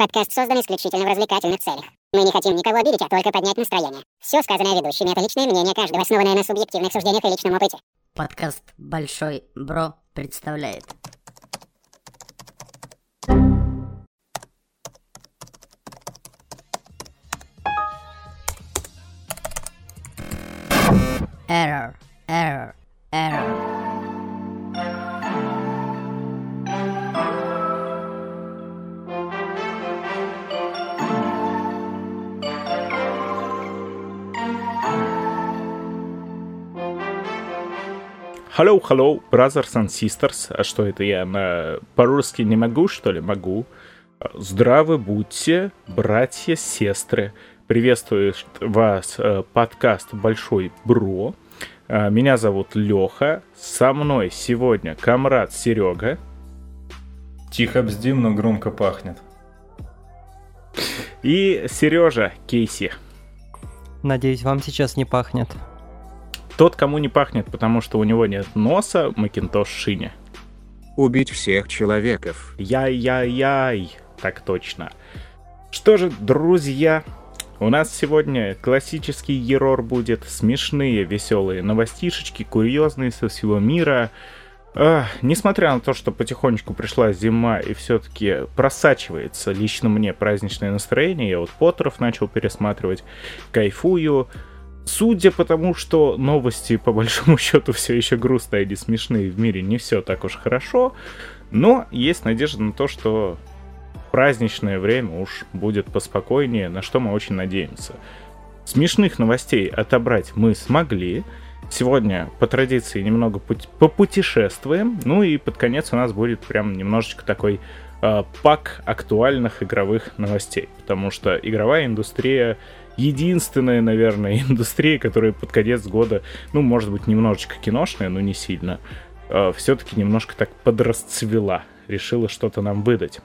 Подкаст создан исключительно в развлекательных целях. Мы не хотим никого обидеть, а только поднять настроение. Все сказанное ведущими — это личное мнение каждого, основанное на субъективных суждениях и личном опыте. Подкаст «Большой Бро» представляет. Error, error, error. Hello, hello, brothers and sisters. А что это я на по-русски не могу, что ли? Могу. Здравы будьте, братья, сестры. Приветствует вас э, подкаст Большой Бро. Э, Меня зовут Леха. Со мной сегодня комрад Серега. Тихо бздим, но громко пахнет. И Сережа Кейси. Надеюсь, вам сейчас не пахнет. Тот, кому не пахнет, потому что у него нет носа, Макинтош Шине. Убить всех человеков. Яй-яй-яй. Так точно. Что же, друзья, у нас сегодня классический ерор будет. Смешные, веселые новостишечки, курьезные со всего мира. Ах, несмотря на то, что потихонечку пришла зима и все-таки просачивается лично мне праздничное настроение, я вот Поттеров начал пересматривать, кайфую. Судя по тому, что новости по большому счету все еще грустные или смешные в мире, не все так уж хорошо, но есть надежда на то, что праздничное время уж будет поспокойнее, на что мы очень надеемся. Смешных новостей отобрать мы смогли. Сегодня по традиции немного путь- попутешествуем, ну и под конец у нас будет прям немножечко такой э, пак актуальных игровых новостей, потому что игровая индустрия единственная, наверное, индустрия, которая под конец года, ну, может быть, немножечко киношная, но не сильно, все-таки немножко так подрасцвела, решила что-то нам выдать.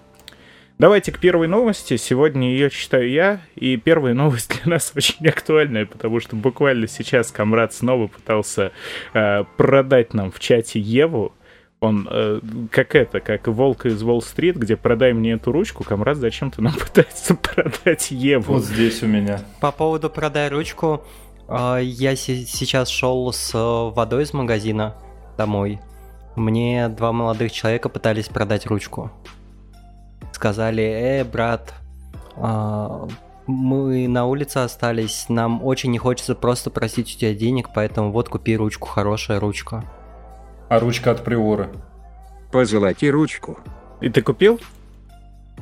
Давайте к первой новости. Сегодня ее читаю я, и первая новость для нас очень актуальная, потому что буквально сейчас Камрад снова пытался э, продать нам в чате Еву. Он э, как это, как волк из Уолл-стрит, где продай мне эту ручку, Камрад зачем-то нам пытается продать Еву. Вот здесь у меня. По поводу продай ручку, э, я се- сейчас шел с э, водой из магазина домой. Мне два молодых человека пытались продать ручку. Сказали, э, брат, а, мы на улице остались, нам очень не хочется просто просить у тебя денег, поэтому вот купи ручку, хорошая ручка. А ручка от приоры. Позолоти ручку. И ты купил?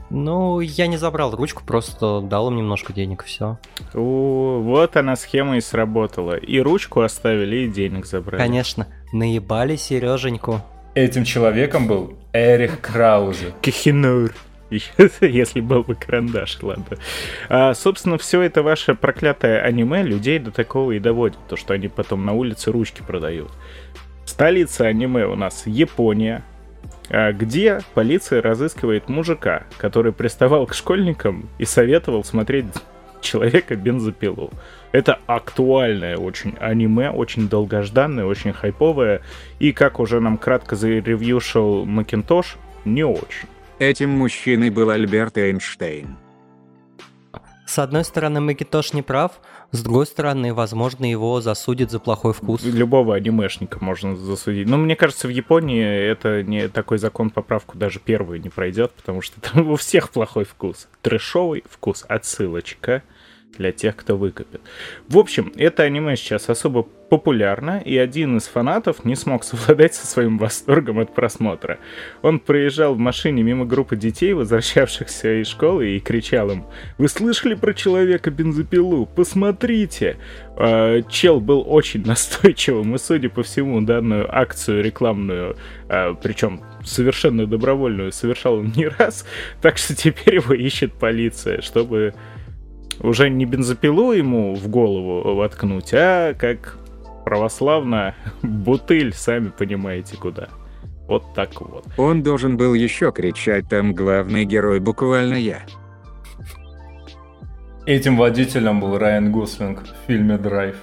Ну, я не забрал ручку, просто дал им немножко денег, и все. О, вот она схема и сработала. И ручку оставили, и денег забрали. Конечно, наебали Сереженьку. Этим человеком был Эрих Краузе. Кахинур. Если был бы карандаш, ладно. А, собственно, все это ваше проклятое аниме людей до такого и доводит, то, что они потом на улице ручки продают. Столица аниме у нас Япония, а, где полиция разыскивает мужика, который приставал к школьникам и советовал смотреть человека бензопилу. Это актуальное очень аниме, очень долгожданное, очень хайповое. И как уже нам кратко заревьюшил Макинтош, не очень. Этим мужчиной был Альберт Эйнштейн. С одной стороны, Макинтош не прав, с другой стороны, возможно, его засудят за плохой вкус. Любого анимешника можно засудить. Но мне кажется, в Японии это не такой закон поправку даже первый не пройдет, потому что там у всех плохой вкус. Трэшовый вкус. Отсылочка для тех, кто выкопит. В общем, это аниме сейчас особо популярно, и один из фанатов не смог совладать со своим восторгом от просмотра. Он проезжал в машине мимо группы детей, возвращавшихся из школы, и кричал им «Вы слышали про человека-бензопилу? Посмотрите!» А, Чел был очень настойчивым, и, судя по всему, данную акцию рекламную, а, причем совершенно добровольную, совершал он не раз, так что теперь его ищет полиция, чтобы уже не бензопилу ему в голову воткнуть, а как православно бутыль, сами понимаете куда. Вот так вот. Он должен был еще кричать там главный герой буквально я. Этим водителем был Райан Гослинг в фильме «Драйв».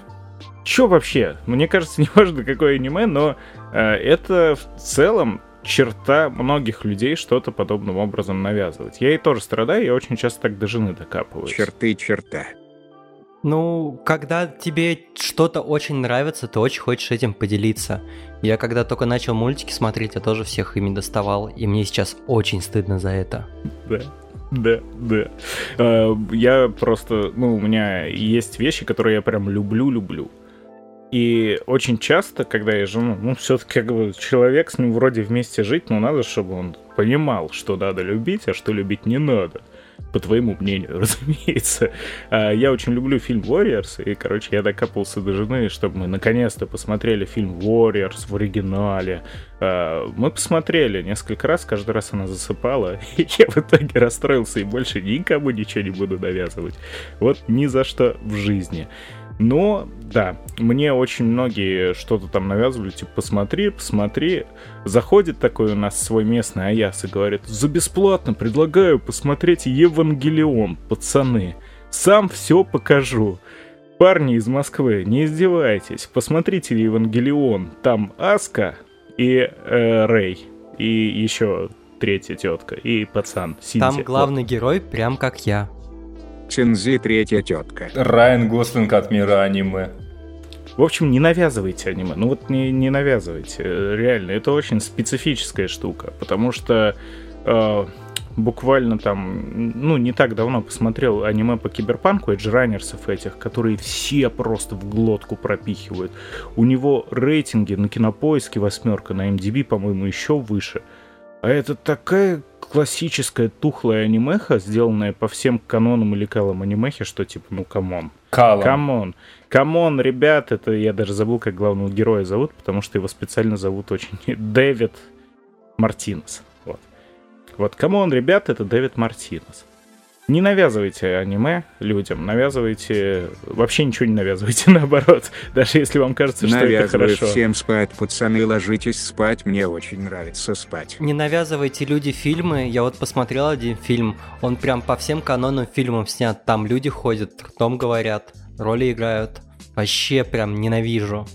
Чё вообще? Мне кажется, неважно какое аниме, но э, это в целом черта многих людей что-то подобным образом навязывать. Я и тоже страдаю, я очень часто так до жены докапываюсь. Черты черта. Ну, когда тебе что-то очень нравится, ты очень хочешь этим поделиться. Я когда только начал мультики смотреть, я тоже всех ими доставал, и мне сейчас очень стыдно за это. Да. Да, да. Э, Я просто, ну, у меня есть вещи, которые я прям люблю-люблю. И очень часто, когда я жену, ну, все-таки как бы человек с ним вроде вместе жить, но надо, чтобы он понимал, что надо любить, а что любить не надо. По твоему мнению, разумеется. А, Я очень люблю фильм Warriors, и, короче, я докапался до жены, чтобы мы наконец-то посмотрели фильм Warriors в оригинале. А, Мы посмотрели несколько раз, каждый раз она засыпала, и я в итоге расстроился и больше никому ничего не буду навязывать. Вот ни за что в жизни. Но, да, мне очень многие что-то там навязывали, типа, посмотри, посмотри. Заходит такой у нас свой местный Аяс и говорит, за бесплатно предлагаю посмотреть Евангелион, пацаны. Сам все покажу. Парни из Москвы, не издевайтесь, посмотрите Евангелион. Там Аска и э, Рэй, и еще третья тетка, и пацан Синти. Там главный герой прям как я. Цинзи третья тетка. Райан Гослинг от мира аниме. В общем, не навязывайте аниме. Ну вот не, не навязывайте. Э, Реально, это очень специфическая штука. Потому что э, буквально там, ну, не так давно посмотрел аниме по киберпанку, эджранерсов этих, которые все просто в глотку пропихивают. У него рейтинги на кинопоиске восьмерка, на IMDb, по-моему, еще выше. А это такая классическая тухлая анимеха, сделанная по всем канонам и лекалам анимехи, что типа, ну, come on. Калом. Come on. Come on, ребят, это я даже забыл, как главного героя зовут, потому что его специально зовут очень Дэвид Мартинес. Вот. Вот, come on, ребят, это Дэвид Мартинес. Не навязывайте аниме людям, навязывайте... Вообще ничего не навязывайте, наоборот. Даже если вам кажется, что это Навязываю хорошо. всем спать, пацаны, ложитесь спать, мне очень нравится спать. Не навязывайте люди фильмы. Я вот посмотрел один фильм, он прям по всем канонам фильмов снят. Там люди ходят, ртом говорят, роли играют. Вообще прям ненавижу.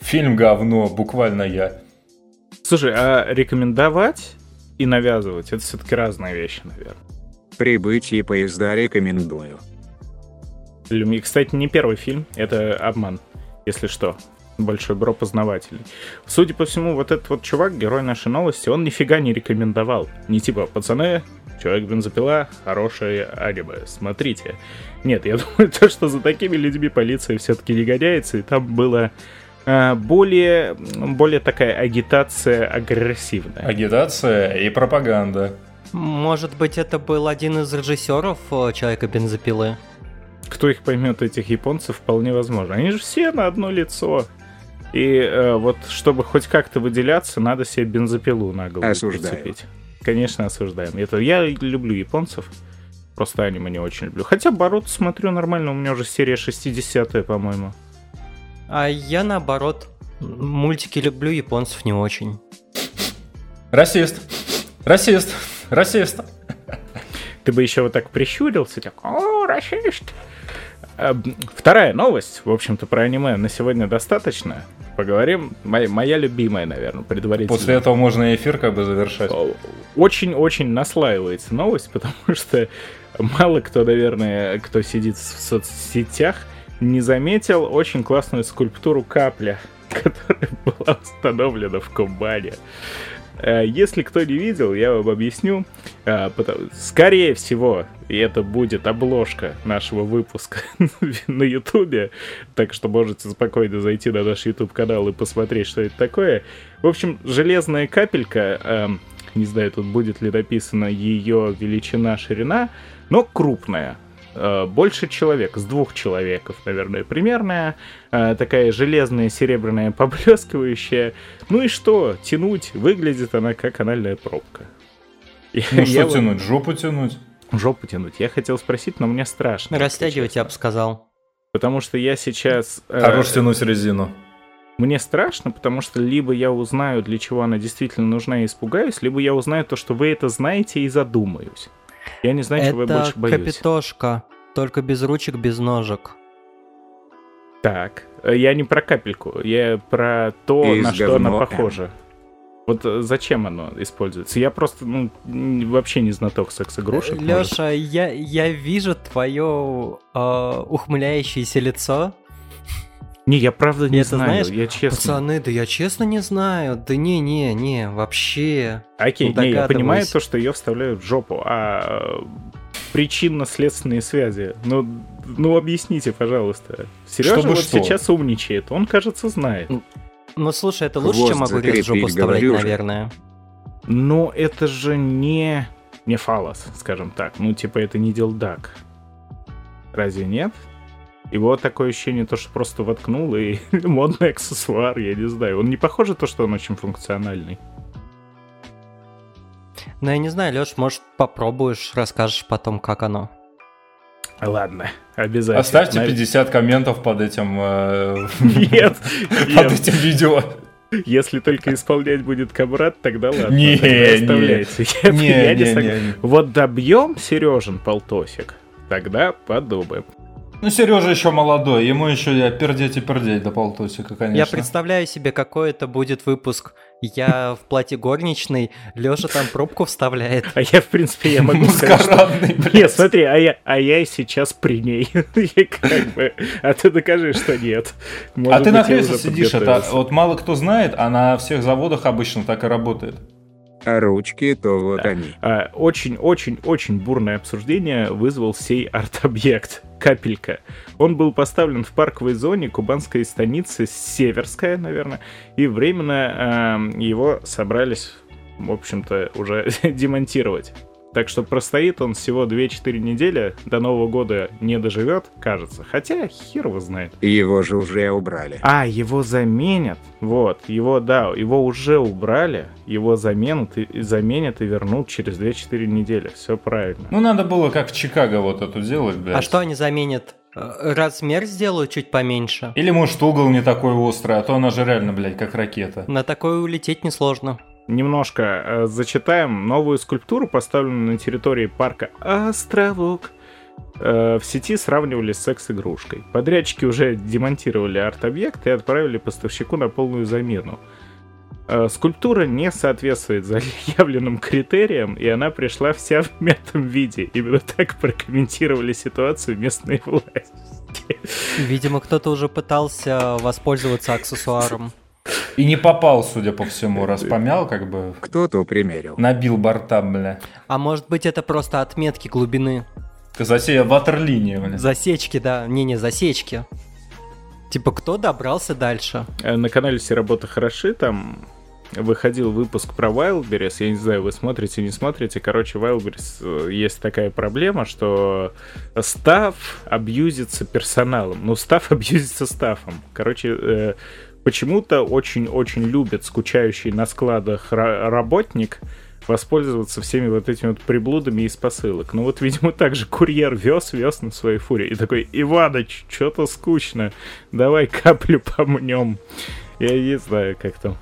Фильм говно, буквально я. Слушай, а рекомендовать и навязывать, это все-таки разные вещи, наверное. Прибытие поезда рекомендую. Люми, кстати, не первый фильм, это обман, если что. Большой бро познавательный. Судя по всему, вот этот вот чувак, герой нашей новости, он нифига не рекомендовал. Не типа, пацаны, Человек-бензопила, хорошее аниме, смотрите. Нет, я думаю, то, что за такими людьми полиция все-таки не гоняется, и там было а, более, более такая агитация агрессивная. Агитация и пропаганда. Может быть, это был один из режиссеров э, Человека-бензопилы? Кто их поймет, этих японцев, вполне возможно. Они же все на одно лицо. И э, вот, чтобы хоть как-то выделяться, надо себе бензопилу на голову Осуждаю. прицепить. Конечно, осуждаем. Это я люблю японцев. Просто аниме не очень люблю. Хотя Боруто смотрю нормально, у меня уже серия 60 по-моему. А я наоборот. Мультики люблю, японцев не очень. Расист. Расист. Расист. Ты бы еще вот так прищурился, так, о, расист. Б, Вторая новость, в общем-то, про аниме на сегодня достаточно. Поговорим. Моя, моя любимая, наверное, предварительно. После этого можно эфир как бы завершать. Очень-очень наслаивается новость, потому что мало кто, наверное, кто сидит в соцсетях, не заметил очень классную скульптуру капля, которая была установлена в Кубане. Э, Если кто не видел, я вам объясню. Э, Скорее всего, это будет обложка нашего выпуска на Ютубе, так что можете спокойно зайти на наш YouTube канал и посмотреть, что это такое. В общем, железная капелька, эм, не знаю, тут будет ли написано ее величина, ширина, но крупная. Э, Больше человек, с двух человеков, наверное, примерная. Э, Такая железная, серебряная, поблескивающая. Ну и что, тянуть, выглядит она как анальная пробка. И Ну я что тянуть? Жопу тянуть? Жопу тянуть. Я хотел спросить, но мне страшно. Растягивать, я бы сказал. Потому что я сейчас... э, Хорош тянуть резину. Мне страшно, потому что либо я узнаю, для чего она действительно нужна и испугаюсь, либо я узнаю то, что вы это знаете и задумаюсь. Я не знаю, чего я Это больше боюсь. капитошка, только без ручек, без ножек. Так, э, я не про капельку, я про то, Из на что она похожа. Вот э, зачем оно используется? Я просто ну, вообще не знаток секс-игрушек. может. Леша, я, я вижу твое э, ухмыляющееся лицо. Не, я правда не это знаю, знаешь, я честно. Пацаны, да я честно не знаю. Да не-не-не, вообще. Окей, ну, не, я понимаю то, что ее вставляют в жопу, а э, причинно-следственные связи. Ну, ну объясните, пожалуйста. Сережа Чтобы вот что? сейчас умничает, он, кажется, знает. Ну слушай, это лучше, Хвост чем огурец в жопу вставлять, наверное. Но это же не, не фалос, скажем так. Ну, типа, это не дилдак. Разве нет? Его такое ощущение, то, что просто воткнул и модный аксессуар, я не знаю. Он не похож на то, что он очень функциональный. Ну я не знаю, Леш, может попробуешь, расскажешь потом, как оно. Ладно, обязательно. Оставьте Навер- 50 комментов под этим, э, Нет, под этим видео. Если только исполнять будет Камрад, тогда ладно. Не, тогда не. оставляйте. Я- Не, я не не, сог- не, не. Вот добьем Сережин полтосик, тогда подумаем. Ну, Сережа еще молодой, ему еще я пердеть и пердеть до полтосика, конечно. Я представляю себе, какой это будет выпуск. Я в платье горничной, Леша там пробку вставляет. А я, в принципе, я могу сказать, что... Нет, смотри, а я, а я сейчас при ней. И как бы, а ты докажи, что нет. А ты на кресле сидишь, это подготовился. вот мало кто знает, а на всех заводах обычно так и работает. А ручки, то вот Да. они. А, Очень-очень-очень бурное обсуждение вызвал сей арт-объект «Капелька». Он был поставлен в парковой зоне кубанской станицы Северская, наверное, и временно эм, его собрались, в общем-то, уже демонтировать. Так что простоит он всего 2-4 недели, до Нового года не доживет, кажется. Хотя хер его знает. И его же уже убрали. А, его заменят. Вот, его, да, его уже убрали, его заменят и, заменят и вернут через 2-4 недели. Все правильно. Ну, надо было как в Чикаго вот эту делать, блядь. А что они заменят? Э, Размер сделают чуть поменьше. Или, может, угол не такой острый, а то она же реально, блядь, как ракета. На такое улететь несложно. Немножко э, зачитаем. Новую скульптуру, поставленную на территории парка Островок, э, в сети сравнивали с секс-игрушкой. Подрядчики уже демонтировали арт-объект и отправили поставщику на полную замену. Э, Скульптура не соответствует заявленным критериям, и она пришла вся в мятом виде. Именно так прокомментировали ситуацию местные власти. Видимо, кто-то уже пытался воспользоваться аксессуаром. И не попал, судя по всему, раз помял, как бы Кто-то примерил. набил борта, бля. А может быть это просто отметки глубины? Засея ватерлинии, бля. Засечки, да. Не-не, засечки. Типа, кто добрался дальше? Э, На канале «Все работы хороши» там выходил выпуск про Wildberries. Я не знаю, вы смотрите, не смотрите. Короче, Wildberries э, есть такая проблема, что став абьюзится персоналом. Ну, став абьюзится стафом. Короче, э, почему-то очень-очень любит скучающий на складах ра- работник воспользоваться всеми вот этими вот приблудами из посылок. Ну вот, видимо, так же курьер вез, вез на своей фуре. И такой, Иваныч, что-то скучно, давай каплю помнем. Я не знаю, как там.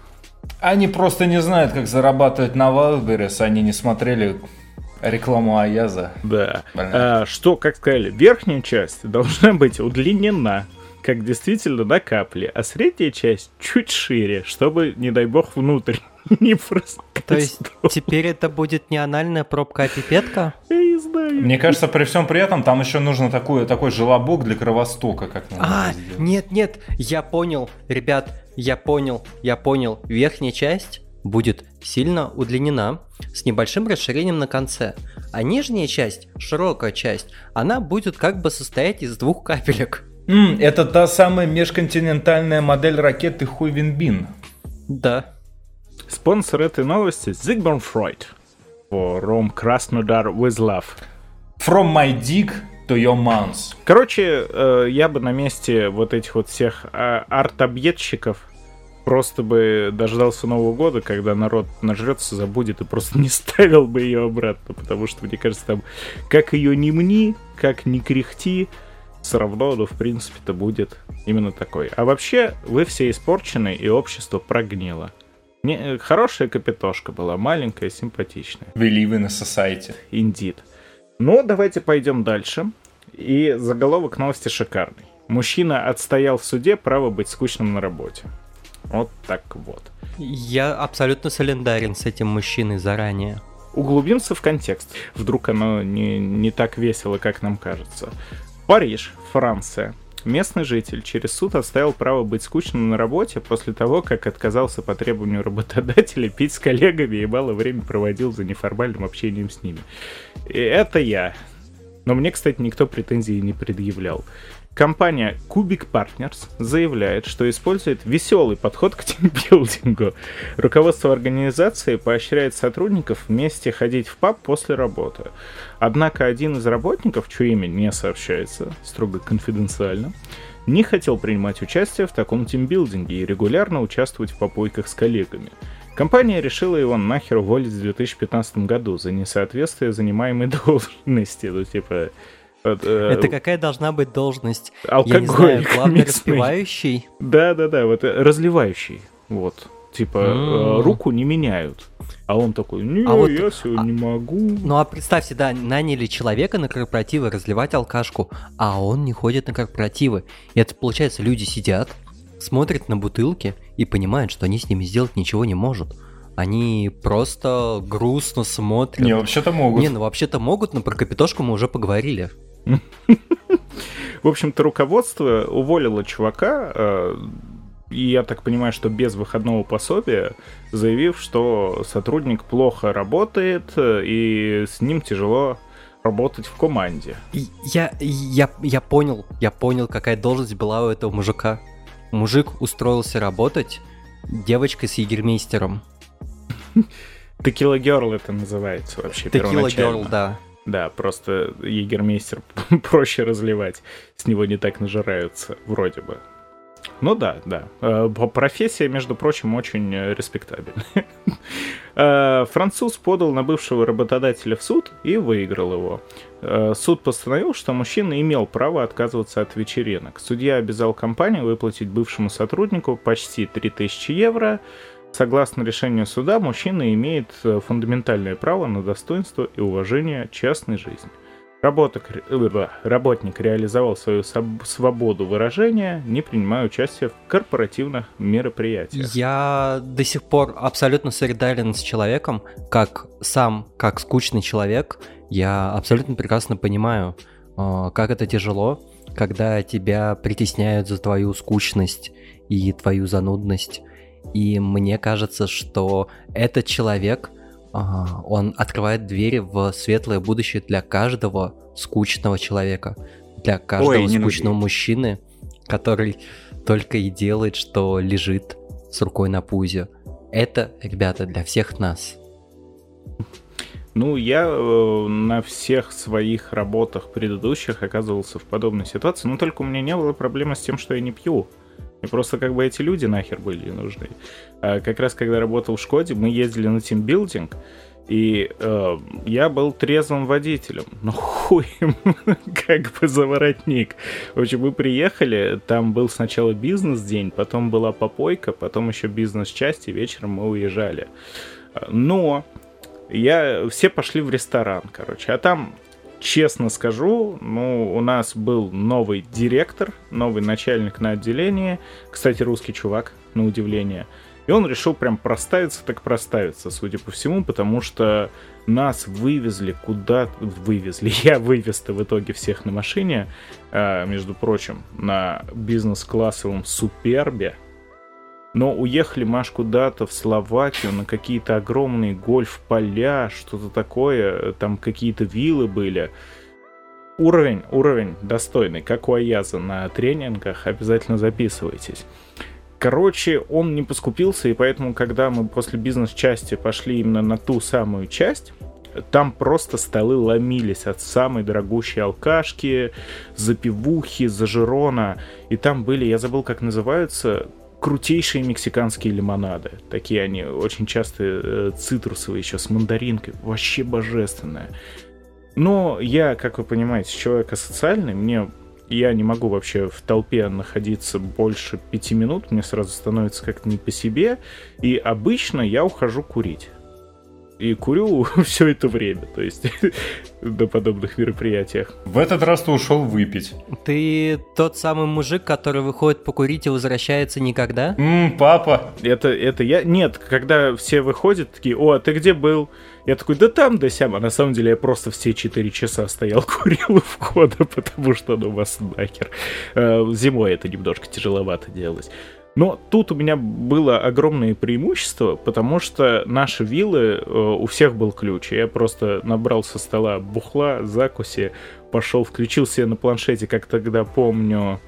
Они просто не знают, как зарабатывать на Wildberries, они не смотрели рекламу Аяза. Да. Блин. А, что, как сказали, верхняя часть должна быть удлинена, как действительно на капле, а средняя часть чуть шире, чтобы, не дай бог, внутрь не просто... То есть теперь это будет не анальная пробка, а пипетка? Я не знаю. Мне кажется, при всем при этом там еще нужно такой, такой желобок для кровостока, как надо А, сделать. нет, нет, я понял, ребят, я понял, я понял. Верхняя часть будет сильно удлинена, с небольшим расширением на конце. А нижняя часть, широкая часть, она будет как бы состоять из двух капелек. М, это та самая межконтинентальная модель ракеты Хуйвинбин. Да. Спонсор этой новости Зигмунд Фройд. Ром Краснодар with Love. From my dick to your mouth. Короче, э, я бы на месте вот этих вот всех а, арт-объедщиков просто бы дождался Нового года, когда народ нажрется, забудет и просто не ставил бы ее обратно, потому что, мне кажется, там как ее не мни, как не кряхти, все равно, ну, в принципе-то будет именно такой. А вообще, вы все испорчены, и общество прогнило. Не, э, хорошая капитошка была, маленькая, симпатичная. We live in a society. Indeed. Ну, давайте пойдем дальше. И заголовок новости шикарный. Мужчина отстоял в суде право быть скучным на работе. Вот так вот. Я абсолютно солидарен с этим мужчиной заранее. Углубимся в контекст. Вдруг оно не, не так весело, как нам кажется. Париж, Франция. Местный житель через суд оставил право быть скучным на работе после того, как отказался по требованию работодателя пить с коллегами и мало времени проводил за неформальным общением с ними. И это я. Но мне, кстати, никто претензий не предъявлял. Компания Cubic Partners заявляет, что использует веселый подход к тимбилдингу. Руководство организации поощряет сотрудников вместе ходить в паб после работы. Однако один из работников, чье имя не сообщается, строго конфиденциально, не хотел принимать участие в таком тимбилдинге и регулярно участвовать в попойках с коллегами. Компания решила его нахер уволить в 2015 году за несоответствие занимаемой должности. Ну, типа, вот, э, Это какая должна быть должность? Алкоголик Я не знаю, главный местный. распевающий? Да-да-да, вот э, разливающий. Вот. Типа, э, руку не меняют. А он такой, не, А вот- я сегодня а- не могу. Ну а представьте, да, наняли человека на корпоративы разливать алкашку, а он не ходит на корпоративы. И это получается, люди сидят, смотрят на бутылки и понимают, что они с ними сделать ничего не могут. Они просто грустно смотрят. Не, вообще-то могут. Не, ну вообще-то могут, но про капитошку мы уже поговорили. В общем-то, руководство уволило чувака, э, и я так понимаю, что без выходного пособия, заявив, что сотрудник плохо работает, э, и с ним тяжело работать в команде. Я, я, я понял, я понял, какая должность была у этого мужика. Мужик устроился работать девочкой с егермейстером. Текила Герл это называется вообще Текила. Герл, да. Да, просто егермейстер проще разливать. С него не так нажираются, вроде бы. Ну да, да. Э, Профессия, между прочим, очень э, респектабельная. Э, Француз подал на бывшего работодателя в суд и выиграл его. Суд постановил, что мужчина имел право отказываться от вечеринок. Судья обязал компанию выплатить бывшему сотруднику почти 3000 евро. Согласно решению суда, мужчина имеет э, фундаментальное право на достоинство и уважение частной жизни. Работок- э, работник реализовал свою свободу выражения, не принимая участия в корпоративных мероприятиях. Я до сих пор абсолютно солидарен с человеком, как сам, как скучный человек, я абсолютно прекрасно понимаю, э, как это тяжело, когда тебя притесняют за твою скучность и твою занудность. И мне кажется, что этот человек, он открывает двери в светлое будущее для каждого скучного человека, для каждого не скучного надеюсь. мужчины, который только и делает, что лежит с рукой на пузе. Это, ребята, для всех нас. Ну, я э, на всех своих работах предыдущих оказывался в подобной ситуации, но только у меня не было проблемы с тем, что я не пью. И просто как бы эти люди нахер были нужны. А как раз когда работал в Шкоде, мы ездили на тимбилдинг, и э, я был трезвым водителем. Ну хуй как бы за воротник. В общем, мы приехали, там был сначала бизнес-день, потом была попойка, потом еще бизнес-часть, и вечером мы уезжали. Но я все пошли в ресторан, короче. А там, честно скажу, ну, у нас был новый директор, новый начальник на отделении. Кстати, русский чувак, на удивление. И он решил прям проставиться, так проставиться, судя по всему, потому что нас вывезли куда вывезли. Я вывез-то в итоге всех на машине, а, между прочим, на бизнес-классовом супербе. Но уехали Маш куда-то в Словакию на какие-то огромные гольф-поля, что-то такое, там какие-то виллы были. Уровень, уровень достойный, как у Аяза на тренингах, обязательно записывайтесь. Короче, он не поскупился, и поэтому, когда мы после бизнес-части пошли именно на ту самую часть, там просто столы ломились от самой дорогущей алкашки, запивухи, зажирона. И там были, я забыл, как называются, крутейшие мексиканские лимонады. Такие они очень часто э, цитрусовые, еще с мандаринкой. Вообще божественное. Но я, как вы понимаете, человек асоциальный, мне я не могу вообще в толпе находиться больше пяти минут, мне сразу становится как-то не по себе, и обычно я ухожу курить. И курю все это время, то есть на подобных мероприятиях. В этот раз ты ушел выпить. Ты тот самый мужик, который выходит покурить и возвращается никогда? Ммм, папа. Это, это я... Нет, когда все выходят, такие, о, а ты где был? Я такой, да там, да сям. А на самом деле я просто все 4 часа стоял, курил у входа, потому что ну вас нахер. Э, Зимой это немножко тяжеловато делать. Но тут у меня было огромное преимущество, потому что наши виллы, э, у всех был ключ. Я просто набрал со стола бухла, закуси, пошел, включил себе на планшете, как тогда помню,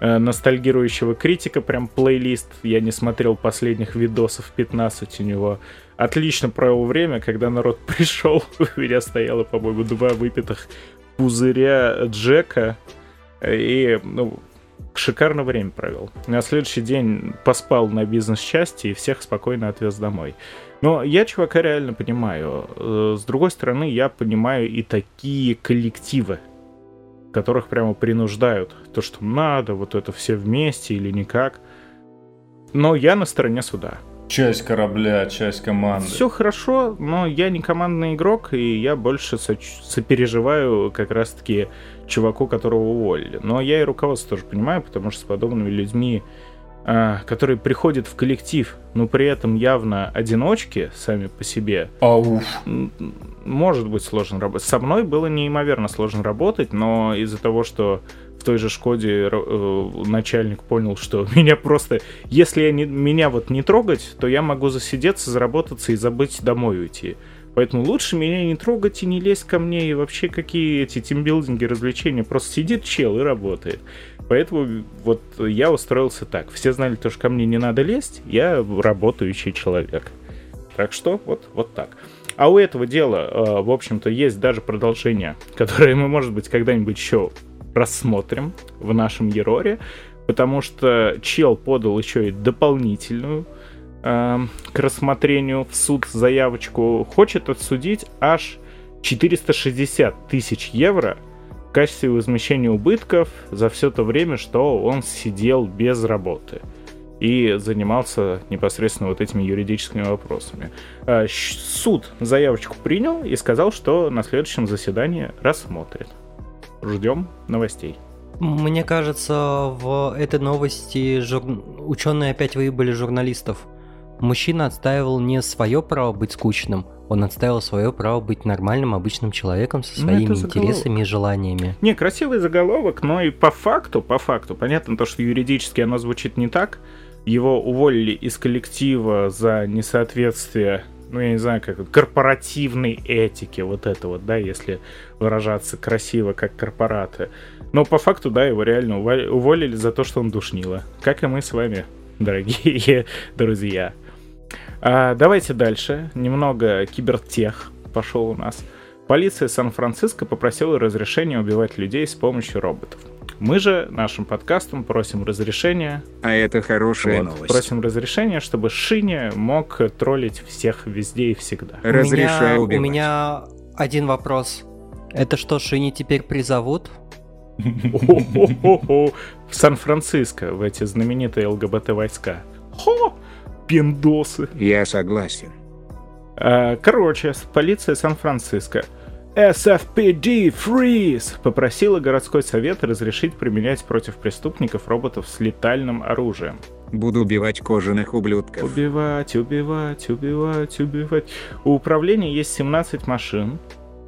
э, ностальгирующего критика, прям плейлист. Я не смотрел последних видосов, 15 у него. Отлично провел время, когда народ пришел, у меня стояло, по-моему, два выпитых пузыря Джека. И, ну, шикарно время провел. На следующий день поспал на бизнес-части и всех спокойно отвез домой. Но я чувака реально понимаю. Э, с другой стороны, я понимаю и такие коллективы, которых прямо принуждают. То, что надо, вот это все вместе или никак. Но я на стороне суда. Часть корабля, часть команды. Все хорошо, но я не командный игрок, и я больше со- сопереживаю как раз-таки чуваку, которого уволили. Но я и руководство тоже понимаю, потому что с подобными людьми, а, которые приходят в коллектив, но при этом явно одиночки сами по себе, Ауф. может быть сложно работать. Со мной было неимоверно сложно работать, но из-за того, что той же Шкоде э, начальник понял, что меня просто, если я не, меня вот не трогать, то я могу засидеться, заработаться и забыть домой уйти. Поэтому лучше меня не трогать и не лезть ко мне, и вообще какие эти тимбилдинги, развлечения. Просто сидит чел и работает. Поэтому вот я устроился так. Все знали, то, что ко мне не надо лезть, я работающий человек. Так что вот, вот так. А у этого дела, э, в общем-то, есть даже продолжение, которое мы, может быть, когда-нибудь еще рассмотрим в нашем Ероре, потому что чел подал еще и дополнительную эм, к рассмотрению в суд заявочку, хочет отсудить аж 460 тысяч евро в качестве возмещения убытков за все то время, что он сидел без работы и занимался непосредственно вот этими юридическими вопросами. Э, Суд заявочку принял и сказал, что на следующем заседании рассмотрит. Ждем новостей. Мне кажется, в этой новости жур... ученые опять выебали журналистов. Мужчина отстаивал не свое право быть скучным, он отстаивал свое право быть нормальным, обычным человеком со Ну, своими интересами и желаниями. Не, красивый заголовок, но и по факту, по факту, понятно то, что юридически оно звучит не так. Его уволили из коллектива за несоответствие, ну, я не знаю, как корпоративной этике, вот это вот, да, если выражаться красиво, как корпораты. Но по факту, да, его реально уволили, за то, что он душнило. Как и мы с вами, дорогие друзья. А, давайте дальше. Немного кибертех пошел у нас. Полиция Сан-Франциско попросила разрешения убивать людей с помощью роботов. Мы же нашим подкастом просим разрешения, А это хорошая вот, новость. просим разрешения, чтобы Шиня мог троллить всех везде и всегда. Разрешаю у меня, убивать. у меня один вопрос. Это что, Шини теперь призовут? В Сан-Франциско, в эти знаменитые ЛГБТ-войска. Хо! Пиндосы. Я согласен. А, Короче, с- полиция Сан-Франциско SFPD Freeze попросила городской совет разрешить применять против преступников роботов с летальным оружием. Буду убивать кожаных ублюдков. Убивать, убивать, убивать, убивать. У управления есть 17 машин.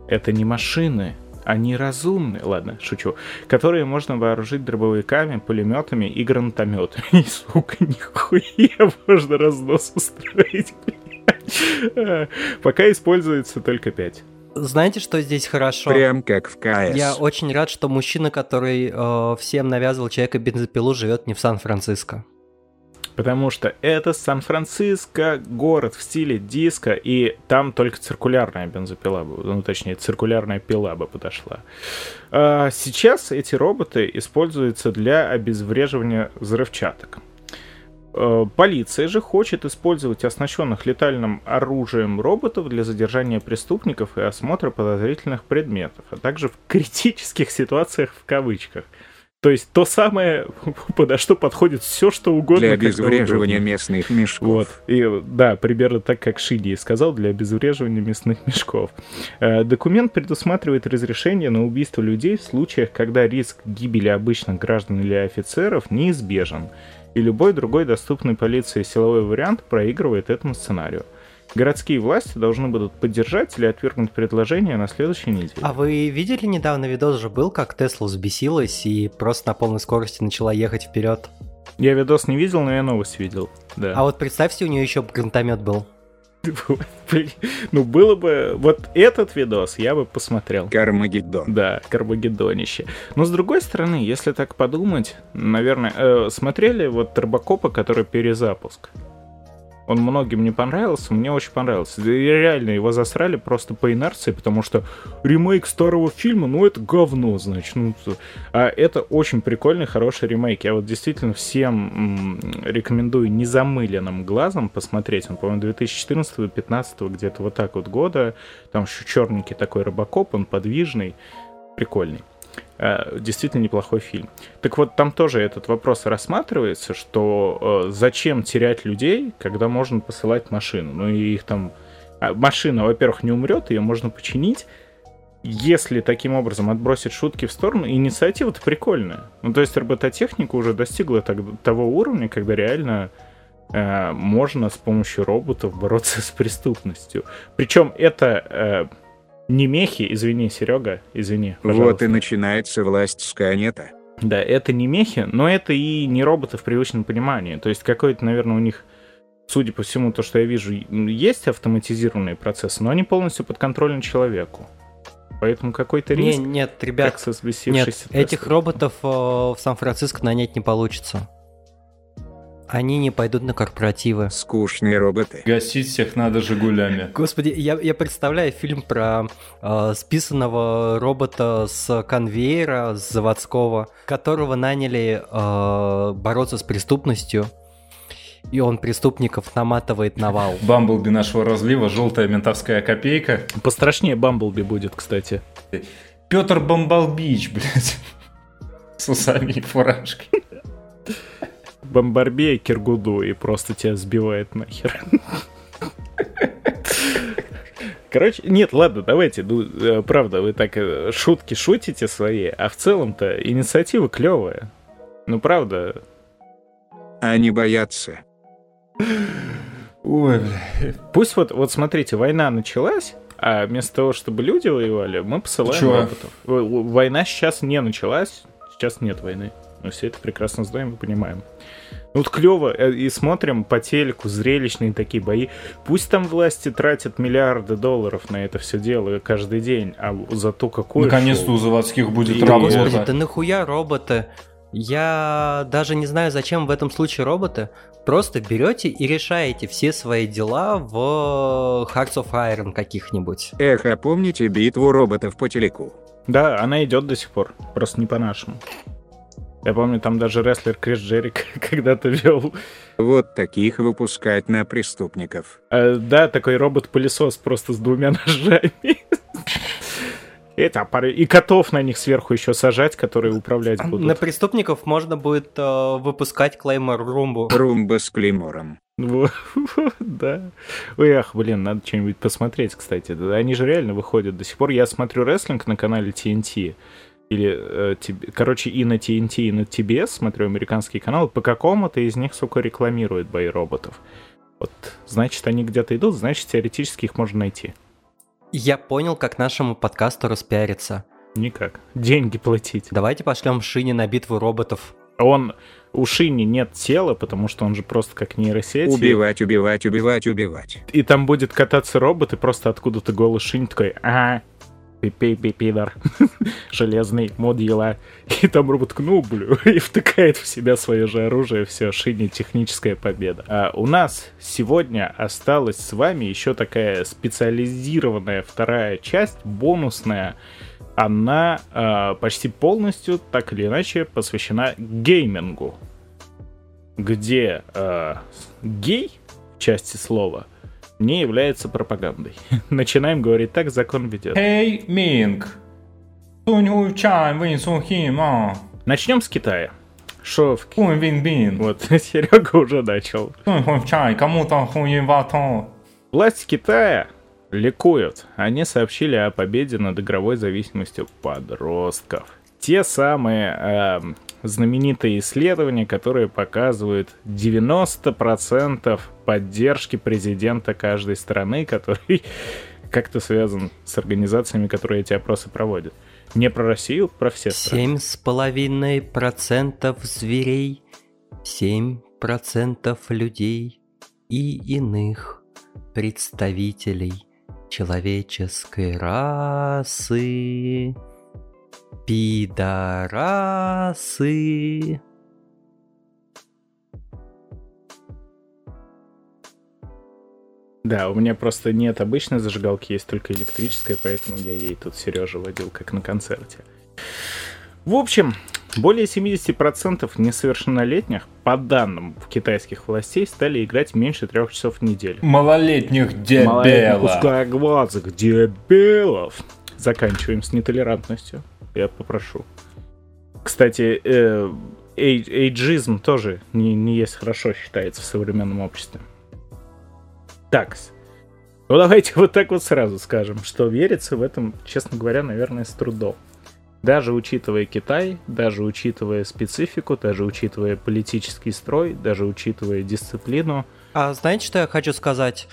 Это не машины, они разумные, ладно, шучу, которые можно вооружить дробовиками, пулеметами и гранатометами. И, сука, нихуя можно разнос устроить. А, Пока используется только 5. Знаете, что здесь хорошо? Прям как в КС. Я очень рад, что мужчина, который э, всем навязывал человека бензопилу, живет не в Сан-Франциско. Потому что это Сан-Франциско, город в стиле диска, и там только циркулярная бензопила, бы- ну точнее циркулярная пила бы подошла. А сейчас эти роботы используются для обезвреживания взрывчаток. Э, Полиция же хочет использовать оснащенных летальным оружием роботов для задержания преступников и осмотра подозрительных предметов, а также в критических ситуациях в кавычках. То есть то самое, подо что подходит все, что угодно. Для обезвреживания местных мешков. Вот. И да, примерно так, как Шиди сказал, для обезвреживания мясных мешков. Э, Документ предусматривает разрешение на убийство людей в случаях, когда риск гибели обычных граждан или офицеров неизбежен, и любой другой доступный полиции силовой вариант проигрывает этому сценарию. Городские власти должны будут поддержать или отвергнуть предложение на следующей неделе. А вы видели недавно видос же был, как Тесла взбесилась и просто на полной скорости начала ехать вперед? Я видос не видел, но я новость видел. Да. А вот представьте, у нее еще гранатомет был. Ну, было бы... Вот этот видос я бы посмотрел. Кармагеддон. Да, Карбагеддонище. Но с другой стороны, если так подумать, наверное, э, смотрели вот Турбокопа, который перезапуск. Он многим не понравился, мне очень понравился. И реально его засрали просто по инерции, потому что ремейк старого фильма, ну это говно, значит. Ну, а это очень прикольный, хороший ремейк. Я вот действительно всем рекомендую незамыленным глазом посмотреть. Он, по-моему, 2014-2015 где-то вот так вот года. Там еще черненький такой робокоп, он подвижный, прикольный. Э, Действительно неплохой фильм. Так вот, там тоже этот вопрос рассматривается, что э, зачем терять людей, когда можно посылать машину. Ну и их там... а, Машина, во-первых, не умрет, ее можно починить. Если таким образом отбросить шутки в сторону, инициатива-то прикольная. Ну, то есть робототехника уже достигла так- того уровня, когда реально э, можно с помощью роботов бороться с преступностью. Причем это э, не мехи, извини, Серега, извини. Вот пожалуйста. и начинается власть Сканета. Да, это не мехи, но это и не роботы в привычном понимании. То есть какой-то, наверное, у них, судя по всему, то, что я вижу, есть автоматизированные процессы, но они полностью подконтрольны человеку. Поэтому какой-то Не, риск, нет, как ребят, со нет, этих роботов э, в Сан-Франциско нанять не получится. Они не пойдут на корпоративы. Скучные роботы. Гасить всех надо «Жигулями». Господи, я, я представляю фильм про э, списанного робота с конвейера, с заводского, которого наняли э, бороться с преступностью, и он преступников наматывает на вал. Бамблби нашего разлива, желтая ментовская копейка. Пострашнее Бамблби будет, кстати. Петр Бамбалбич, блядь. С усами и фуражкой. Бомбарбе и Киргуду, и просто тебя сбивает нахер. Короче, нет, ладно, давайте, ну, э, правда, вы так э, шутки шутите свои, а в целом-то инициатива клевая. Ну, правда, Они боятся. Ой, бля. Пусть вот, вот смотрите, война началась, а вместо того, чтобы люди воевали, мы посылаем роботов. Война сейчас не началась, сейчас нет войны. Мы все это прекрасно знаем и понимаем. Ну вот клево, э, и смотрим по телеку зрелищные такие бои. Пусть там власти тратят миллиарды долларов на это все дело каждый день, а зато какое Наконец-то у заводских будет И- Да, работа. Господи, да нахуя роботы? Я даже не знаю, зачем в этом случае роботы. Просто берете и решаете все свои дела в Hearts of Iron каких-нибудь. Эх, а помните битву роботов по телеку? Да, она идет до сих пор, просто не по-нашему. Я помню, там даже рестлер Крис Джерик когда-то вел Вот таких выпускать на преступников. Э, да, такой робот-пылесос просто с двумя ножами. Это пары- И котов на них сверху еще сажать, которые управлять На будут. преступников можно будет э, выпускать Клеймор Румбу. Румба с клеймором. Да. Ой, ах, блин, надо что-нибудь посмотреть, кстати. Они же реально выходят до сих пор. Я смотрю рестлинг на канале TNT. Или, э, короче, и на TNT, и на TBS смотрю американские каналы. По какому-то из них, сука, рекламируют бои роботов. Вот, значит, они где-то идут, значит, теоретически их можно найти. Я понял, как нашему подкасту распиариться. Никак. Деньги платить. Давайте пошлем Шине на битву роботов. Он у Шини нет тела, потому что он же просто как нейросеть. Убивать, убивать, убивать, убивать. И там будет кататься робот, и просто откуда-то голый Шинь такой, ага, пи пи пидор, железный, мудила. И там робот такой, ну, блю, и втыкает в себя свое же оружие, все, Шине техническая победа. А у нас сегодня осталась с вами еще такая специализированная вторая часть, бонусная, она э, почти полностью, так или иначе, посвящена геймингу, где э, гей части слова не является пропагандой. Начинаем говорить так, закон ведет. Эй, Минг. Начнем с Китая. Шо в Ки- Хуй вин бин. Вот, Серега уже начал. Чай, кому-то хуй ватон. Власти Китая ликуют. Они сообщили о победе над игровой зависимостью подростков. Те самые эм, знаменитые исследования, которые показывают 90% поддержки президента каждой страны, который как-то связан с организациями, которые эти опросы проводят. Не про Россию, про все страны. Семь с половиной процентов зверей, семь процентов людей и иных представителей человеческой расы. Пидорасы. Да, у меня просто нет обычной зажигалки, есть только электрическая, поэтому я ей тут Сережа водил, как на концерте. В общем, более 70% несовершеннолетних, по данным китайских властей, стали играть меньше трех часов в неделю. Малолетних Малолетних дебела. узкоглазых дебилов. Заканчиваем с нетолерантностью. Я попрошу. Кстати, э, эй- эйджизм тоже не, не есть хорошо считается в современном обществе. Так. Ну давайте вот так вот сразу скажем, что верится в этом, честно говоря, наверное, с трудом. Даже учитывая Китай, даже учитывая специфику, даже учитывая политический строй, даже учитывая дисциплину, А знаете, что я хочу сказать?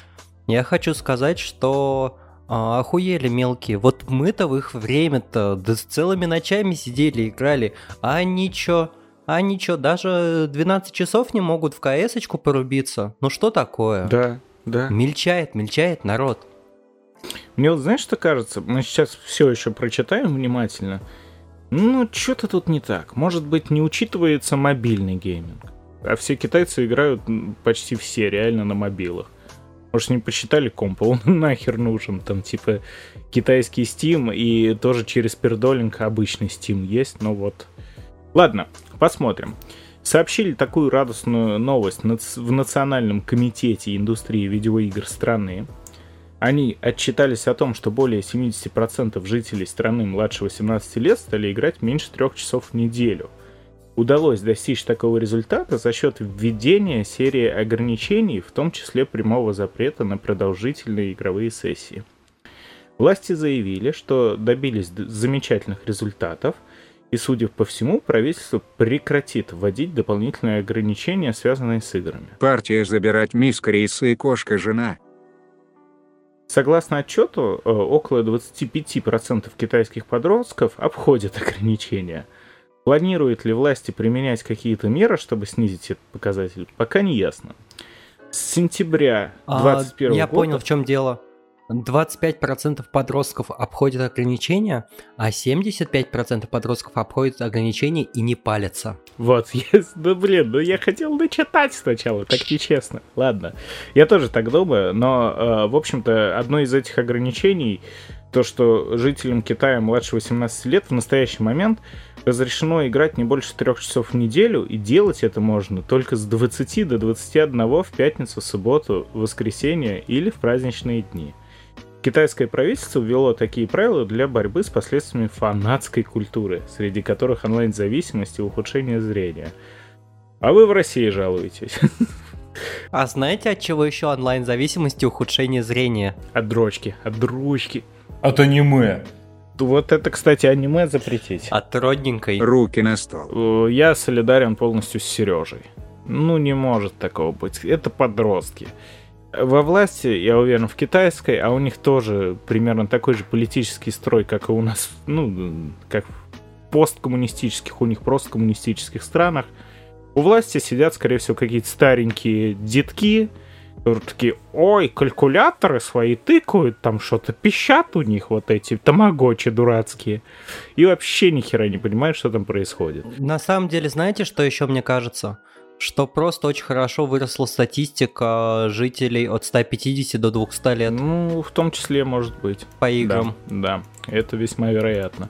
Я хочу сказать, что а, охуели мелкие. Вот мы-то в их время-то да с целыми ночами сидели, играли. А они чё? А они чё, даже 12 часов не могут в КС-очку порубиться? Ну что такое? Да, да. Мельчает, мельчает народ. Мне вот знаешь, что кажется? Мы сейчас все еще прочитаем внимательно. Ну, что-то тут не так. Может быть, не учитывается мобильный гейминг. А все китайцы играют почти все реально на мобилах. Может, не посчитали комп, а он нахер нужен. Там, типа, китайский Steam и тоже через пердолинг обычный Steam есть, но вот. Ладно, посмотрим. Сообщили такую радостную новость в Национальном комитете индустрии видеоигр страны. Они отчитались о том, что более 70% жителей страны младше 18 лет стали играть меньше трех часов в неделю. Удалось достичь такого результата за счет введения серии ограничений, в том числе прямого запрета на продолжительные игровые сессии. Власти заявили, что добились замечательных результатов, и, судя по всему, правительство прекратит вводить дополнительные ограничения, связанные с играми. Партия забирать мисс Криса и кошка-жена. Согласно отчету, э, около 25% китайских подростков обходят ограничения. Планируют ли власти применять какие-то меры, чтобы снизить этот показатель, пока не ясно. С сентября А, 2021 я года... понял, в чем дело. 25% подростков обходят ограничения, а 75% подростков обходят ограничения и не палятся. Вот, yes, ну блин, ну я хотел начитать сначала, так нечестно. Ладно, я тоже так думаю, но, э, в общем-то, одно из этих ограничений, то, что жителям Китая младше 18 лет в настоящий момент разрешено играть не больше трех часов в неделю, и делать это можно только с 20 до 21 в пятницу, субботу, воскресенье или в праздничные дни. Китайское правительство ввело такие правила для борьбы с последствиями фанатской культуры, среди которых онлайн-зависимость и ухудшение зрения. А вы в России жалуетесь. А знаете, от чего еще онлайн-зависимость и ухудшение зрения? От дрочки, от дрочки. От аниме. Вот это, кстати, аниме запретить. От родненькой. Руки на стол. Э, Я солидарен полностью с Сережей. Ну, не может такого быть. Это подростки. Во власти, я уверен, в китайской, а у них тоже примерно такой же политический строй, как и у нас, ну, как в посткоммунистических, у них просто коммунистических странах. У власти сидят, скорее всего, какие-то старенькие детки, которые такие, ой, калькуляторы свои тыкают, там что-то пищат у них, вот эти тамагочи дурацкие. И вообще ни хера не понимают, что там происходит. На самом деле, знаете, что еще мне кажется? Что просто очень хорошо выросла статистика жителей от 150 до 200 лет Ну, в том числе, может быть. по играм. Да, да, это весьма вероятно.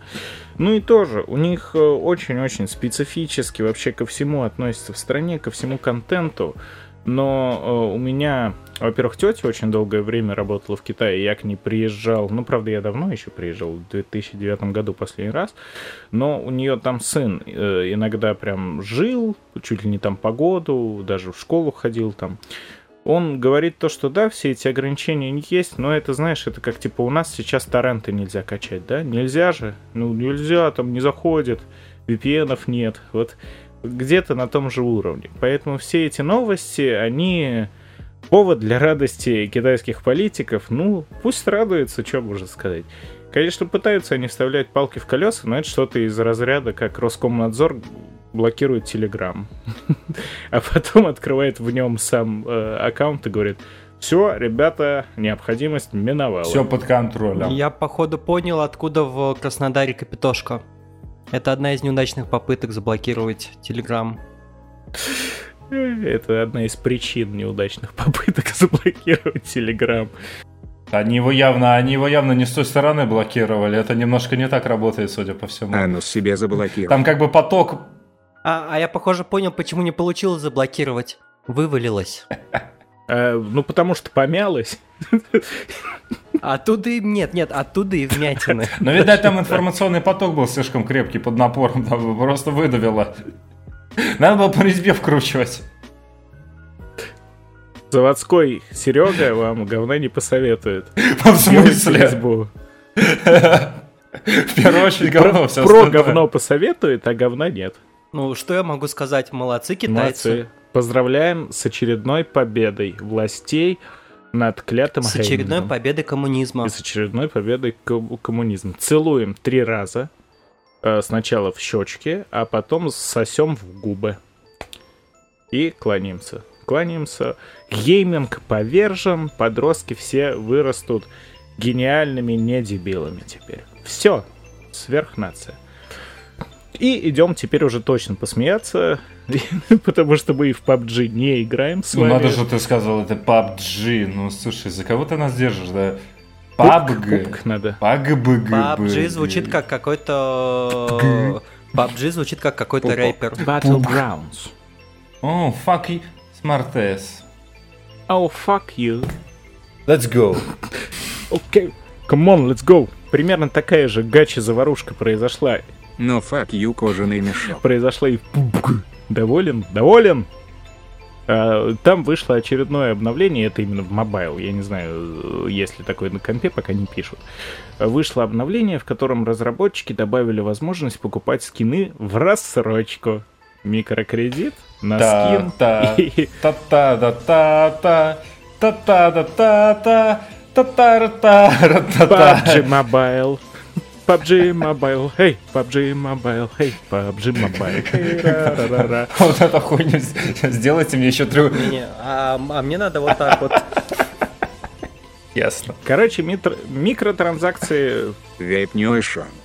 Ну и тоже, у них э, очень-очень специфически вообще ко всему относятся в стране, ко всему контенту. Но э, у меня, во-первых, тетя очень долгое время работала в Китае, я к ней приезжал. Ну, правда, я давно еще приезжал, в 2009 году последний раз. Но у нее там сын э, иногда прям жил, чуть ли не там по году, даже в школу ходил там. Он говорит то, что да, все эти ограничения не есть, но это, знаешь, это как типа у нас сейчас торренты нельзя качать, да? Нельзя же, ну нельзя, там не заходит, VPN нет. Вот где-то на том же уровне. Поэтому все эти новости, они повод для радости китайских политиков. Ну, пусть радуются, что можно сказать. Конечно, пытаются они вставлять палки в колеса, но это что-то из разряда, как Роскомнадзор блокирует Телеграм. А потом открывает в нем сам э, аккаунт и говорит, все, ребята, необходимость миновала. Все под контролем. Я, походу, понял, откуда в Краснодаре Капитошка. Это одна из неудачных попыток заблокировать Телеграм. Это одна из причин неудачных попыток заблокировать Телеграм. Они его явно, они его явно не с той стороны блокировали. Это немножко не так работает, судя по всему. А ну себе заблокировал. Там как бы поток... А, а я, похоже, понял, почему не получилось заблокировать. Вывалилось. А, ну, потому что помялось. Оттуда и... Нет, нет, оттуда и вмятины. Но, видать, там информационный поток был слишком крепкий под напором, там просто выдавило. Надо было по резьбе вкручивать. Заводской Серега вам говна не посоветует. В смысле? В первую очередь говно все Про говно посоветует, а говна нет. Ну, что я могу сказать? Молодцы китайцы. Молодцы. Поздравляем с очередной победой властей над клятым С очередной Геймингом. победой коммунизма. И с очередной победой ко- коммунизм. Целуем три раза. Э, Сначала в щечки, а потом сосем в губы. И кланяемся. Кланяемся. Гейминг повержен. Подростки все вырастут гениальными недебилами теперь. Все. Сверхнация. И идем теперь уже точно посмеяться, потому что мы и в PUBG не играем с Ну, вами. надо же, ты сказал, это PUBG. Ну, слушай, за кого ты нас держишь, да? PUBG. пупк надо. PUBG. PUBG звучит как какой-то... PUBG звучит как какой-то рэпер. Battlegrounds. О, fuck you, smart Oh, fuck you. Let's go. Окей. Come on, let's go. Примерно такая же гача-заварушка произошла. Но fuck you, кожаный мешок. Произошла и... Доволен? Доволен? А, Там вышло очередное обновление, это именно в мобайл, я не знаю, есть ли такое на компе, пока не пишут. Вышло обновление, в котором разработчики добавили возможность покупать скины в рассрочку. Микрокредит на скин. Та-та, и- та-та-да-та-та, та-та-да-та-та, та-та-ра-та-ра-та-та. PUBG Mobile. PUBG Mobile, hey, PUBG Mobile, hey, PUBG Mobile, hey. Вот эту хуйню сделайте мне еще трю... Не, а, а мне надо вот так вот. Ясно. Короче, митр- микротранзакции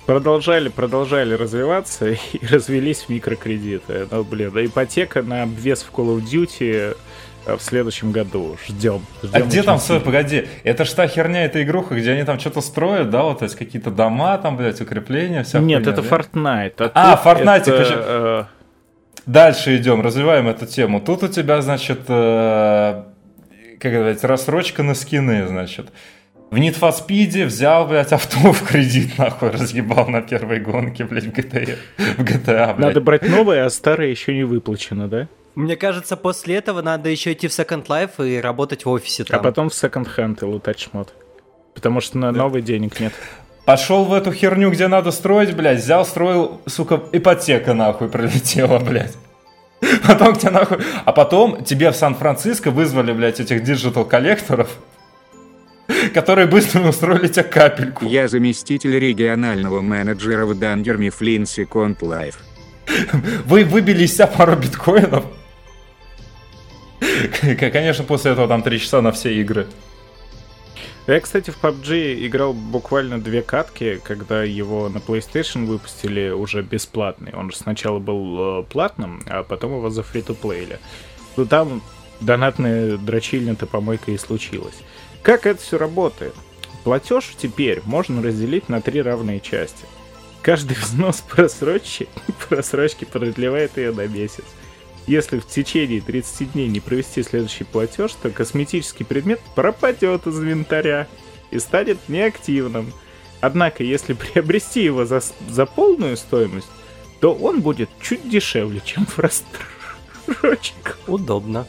продолжали, продолжали развиваться и развелись в микрокредиты. Ну, блин, ипотека на обвес в Call of Duty в следующем году. Ждем. А где там, стой, погоди, это ж та херня, эта игруха, где они там что-то строят, да, вот, то есть какие-то дома там, блядь, укрепления, вся Нет, хуйня, это да? Fortnite. А, тут Fortnite, это, короче. э, Дальше идем, развиваем эту тему. Тут у тебя, значит, э, как говорить, рассрочка на скины, значит. В Need for Speed взял, блядь, авто в кредит, нахуй, разъебал на первой гонке, блядь, в GTA. В GTA, блядь. Надо брать новое, а старое еще не выплачено, да? Мне кажется, после этого надо еще идти в Second Life и работать в офисе А там. потом в секонд-хенд и лутать шмот. Потому что на новый денег нет. Пошел в эту херню, где надо строить, блядь, взял, строил, сука, ипотека, нахуй, пролетела, блядь. Потом тебе нахуй... А потом тебе в Сан-Франциско вызвали, блядь, этих диджитал-коллекторов, которые быстро устроили тебе капельку. Я заместитель регионального менеджера в Dunder Mifflin Second Life. Вы выбили из себя пару биткоинов. Конечно, после этого там три часа на все игры. Я, кстати, в PUBG играл буквально две катки, когда его на PlayStation выпустили уже бесплатный. Он же сначала был э, платным, а потом его за фри плейли. Ну там донатная дрочильня-то помойка и случилась. Как это все работает? Платеж теперь можно разделить на три равные части. Каждый взнос просрочки, просрочки продлевает ее на месяц. Если в течение 30 дней не провести следующий платеж, то косметический предмет пропадет из инвентаря и станет неактивным. Однако, если приобрести его за, за полную стоимость, то он будет чуть дешевле, чем в рассрочку. Удобно.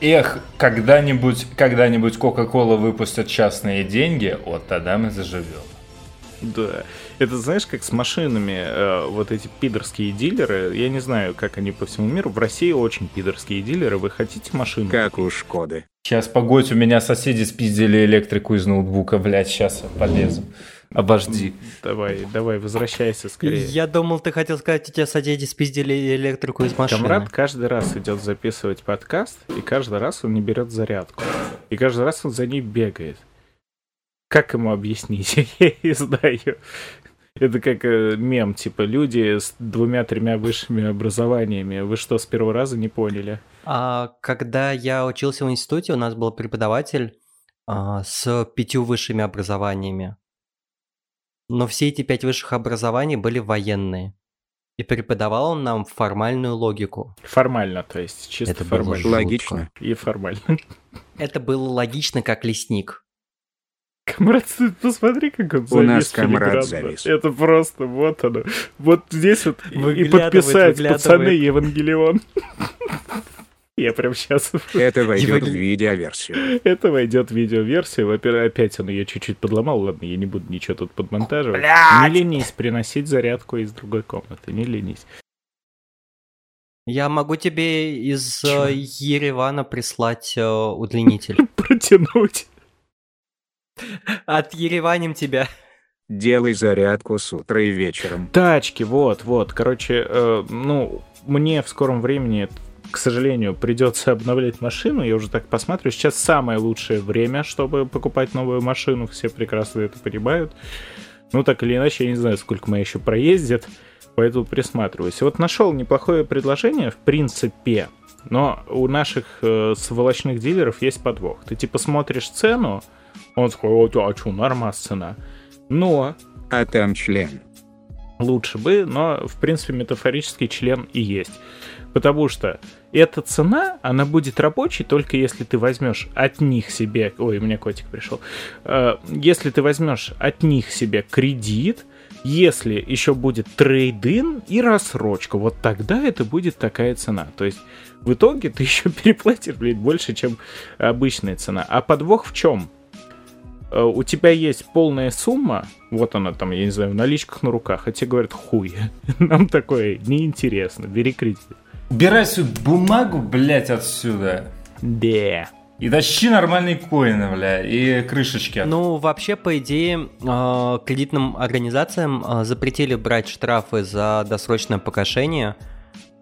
Эх, когда-нибудь, когда-нибудь Coca-Cola выпустят частные деньги, вот тогда мы заживем. Да. Это знаешь, как с машинами, э, вот эти пидорские дилеры, я не знаю, как они по всему миру, в России очень пидорские дилеры, вы хотите машину? Как у Шкоды. Сейчас, погодь, у меня соседи спиздили электрику из ноутбука, блядь, сейчас полезу. Обожди. Давай, давай, возвращайся скорее. Я думал, ты хотел сказать, у тебя соседи спиздили электрику из машины. Камрад каждый раз идет записывать подкаст, и каждый раз он не берет зарядку. И каждый раз он за ней бегает. Как ему объяснить? Я не знаю. Это как э, мем, типа, люди с двумя-тремя высшими образованиями. Вы что, с первого раза не поняли? А когда я учился в институте, у нас был преподаватель а, с пятью высшими образованиями. Но все эти пять высших образований были военные. И преподавал он нам формальную логику. Формально, то есть, чисто Это формально. Логично. И формально. Это было логично, как лесник. Камрад, посмотри, как он У нас завис Камрад завис. Это просто, вот оно. Вот здесь вот и- подписать, пацаны, Евангелион. Я прям сейчас... Это войдет в видеоверсию. Это войдет в видеоверсию. Во-первых, опять он ее чуть-чуть подломал. Ладно, я не буду ничего тут подмонтаживать. Не ленись приносить зарядку из другой комнаты. Не ленись. Я могу тебе из э, Еревана прислать э, удлинитель. Протянуть. От Ереваним тебя. Делай зарядку с утра и вечером. Тачки, вот, вот. Короче, э, ну, мне в скором времени, к сожалению, придется обновлять машину. Я уже так посмотрю. Сейчас самое лучшее время, чтобы покупать новую машину. Все прекрасно это понимают. Ну, так или иначе, я не знаю, сколько моя еще проездит. Поэтому присматриваюсь. Вот нашел неплохое предложение, в принципе. Но у наших э, сволочных дилеров есть подвох. Ты типа смотришь цену, он такой, «О, а что, нормас цена. Но А там член. лучше бы, но в принципе метафорический член и есть. Потому что эта цена, она будет рабочей только если ты возьмешь от них себе... Ой, у меня котик пришел. Э, Если ты возьмешь от них себе кредит, если еще будет трейдин и рассрочка, вот тогда это будет такая цена. То есть в итоге ты еще переплатишь, блин, больше, чем обычная цена. А подвох в чем? Э, У тебя есть полная сумма, вот она там, я не знаю, в наличках на руках, а тебе говорят, хуй, нам такое неинтересно, бери кредит. Убирай всю бумагу, блядь, отсюда. Да. И тащи нормальные коины, бля, и крышечки. Ну, вообще, по идее, э, кредитным организациям э, запретили брать штрафы за досрочное погашение,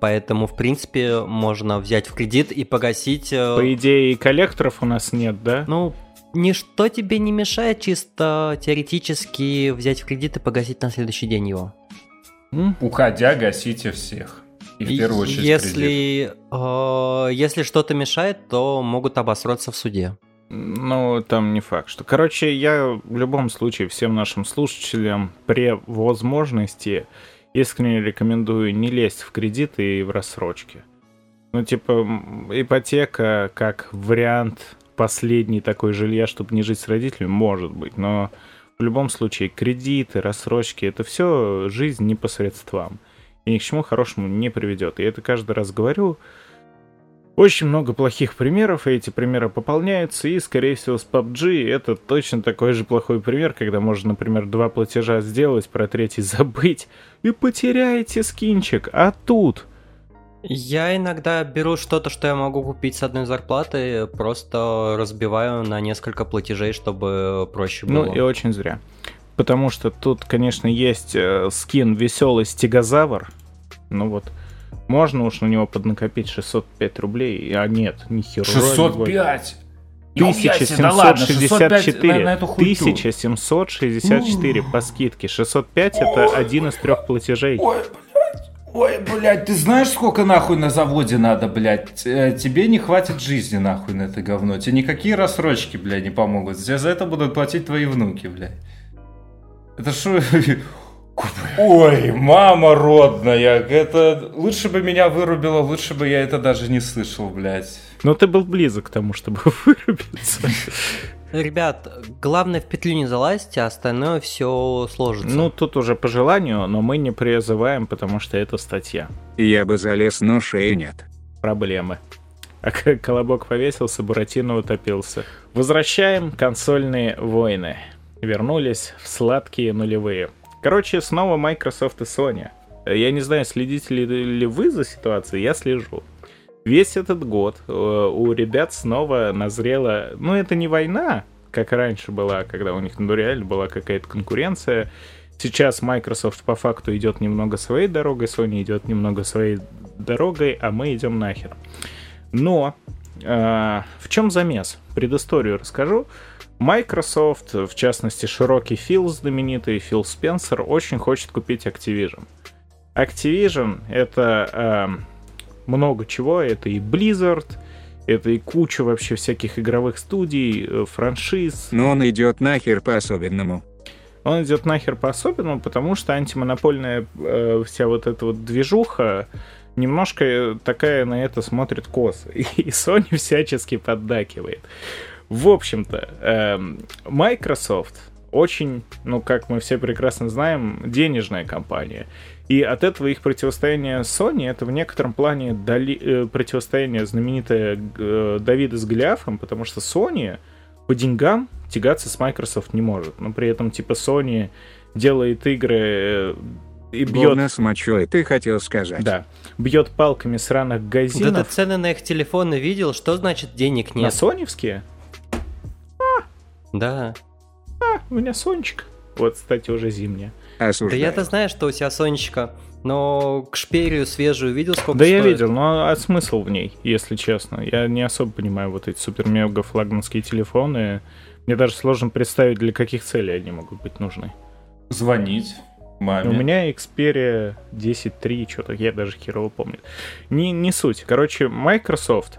поэтому, в принципе, можно взять в кредит и погасить... По идее, и коллекторов у нас нет, да? Ну, ничто тебе не мешает чисто теоретически взять в кредит и погасить на следующий день его. Уходя, гасите всех. И в первую очередь кредит. если, э, если что-то мешает, то могут обосраться в суде. Ну, там не факт, что... Короче, я в любом случае всем нашим слушателям при возможности искренне рекомендую не лезть в кредиты и в рассрочки. Ну, типа, ипотека как вариант последний такой жилья, чтобы не жить с родителями, может быть, но в любом случае кредиты, рассрочки, это все жизнь не по средствам. И ни к чему хорошему не приведет. И это каждый раз говорю, очень много плохих примеров, и эти примеры пополняются, и, скорее всего, с PUBG это точно такой же плохой пример, когда можно, например, два платежа сделать, про третий забыть, и потеряете скинчик, а тут... Я иногда беру что-то, что я могу купить с одной зарплаты, просто разбиваю на несколько платежей, чтобы проще было. Ну, и очень зря. Потому что тут, конечно, есть э, скин веселый стегозавр, ну вот, можно уж на него поднакопить 605 рублей, а нет, ни хера. 605! Ёб яйца, да ладно, 1764. на, на эту хуйту. 1764 по скидке. 605 это один из трех платежей. Ой, ой, блядь, ты знаешь, сколько нахуй на заводе надо, блядь? Э, Тебе не хватит жизни, нахуй, на это говно. Тебе никакие рассрочки, блядь, не помогут. Тебе за это будут платить твои внуки, блядь. Это что? Ой, мама родная, это лучше бы меня вырубило, лучше бы я это даже не слышал, блядь. Но ты был близок к тому, чтобы вырубиться. Ребят, главное в петлю не залазьте, а остальное все сложится. Ну, тут уже по желанию, но мы не призываем, потому что это статья. Я бы залез, но шеи нет. Проблемы. А к- колобок повесился, Буратино утопился. Возвращаем консольные войны. Вернулись в сладкие нулевые. Короче, снова Microsoft и Sony. Я не знаю, следите ли вы за ситуацией, я слежу. Весь этот год э, у ребят снова назрела... Ну, это не война, как раньше была, когда у них ну, реально была какая-то конкуренция. Сейчас Microsoft по факту идет немного своей дорогой, Sony идет немного своей дорогой, а мы идем нахер. Но э, в чем замес? Предысторию расскажу. Microsoft, в частности, широкий Фил знаменитый, Фил Спенсер, очень хочет купить Activision. Activision — это э, много чего. Это и Blizzard, это и куча вообще всяких игровых студий, э, франшиз. Но он идет нахер по-особенному. Он идет нахер по-особенному, потому что антимонопольная э, вся вот эта вот движуха немножко э, такая на это смотрит косо. И Sony всячески поддакивает. В общем-то, эм, Microsoft очень, ну, как мы все прекрасно знаем, денежная компания. И от этого их противостояние Sony это в некотором плане дали, э, противостояние знаменитое э, Давида с Голиафом, потому что Sony по деньгам тягаться с Microsoft не может. Но при этом, типа, Sony делает игры э, и бьет... Говно с мочой, ты хотел сказать. Да, бьет палками сраных газинов. это цены на их телефоны видел, что значит денег На нет? соневские? Да. У меня Сонечка. Вот, кстати, уже зимняя. Да Осуждаю. я-то знаю, что у тебя Сонечка, но к шперию свежую видел, сколько Да я стоит? видел, но а смысл в ней, если честно? Я не особо понимаю вот эти супер-мега флагманские телефоны. Мне даже сложно представить, для каких целей они могут быть нужны. Звонить маме. У меня Xperia 10.3, что-то я даже херово помню. Не, не суть. Короче, Microsoft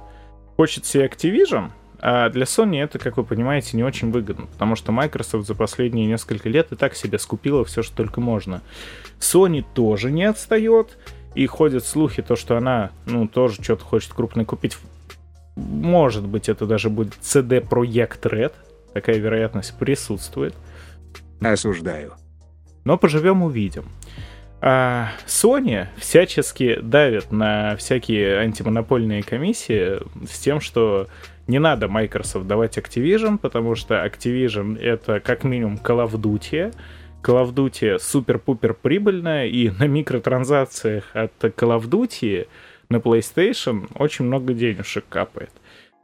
хочет себе Activision, а для Sony это, как вы понимаете, не очень выгодно, потому что Microsoft за последние несколько лет и так себе скупила все, что только можно. Sony тоже не отстает, и ходят слухи, то, что она, ну, тоже что-то хочет крупное купить. Может быть, это даже будет CD Projekt Red, такая вероятность присутствует. Осуждаю. Но поживем увидим. А Sony всячески давит на всякие антимонопольные комиссии с тем, что не надо Microsoft давать Activision, потому что Activision это как минимум Call of Duty. Call of Duty супер-пупер прибыльная, и на микротранзакциях от Call of Duty на PlayStation очень много денежек капает.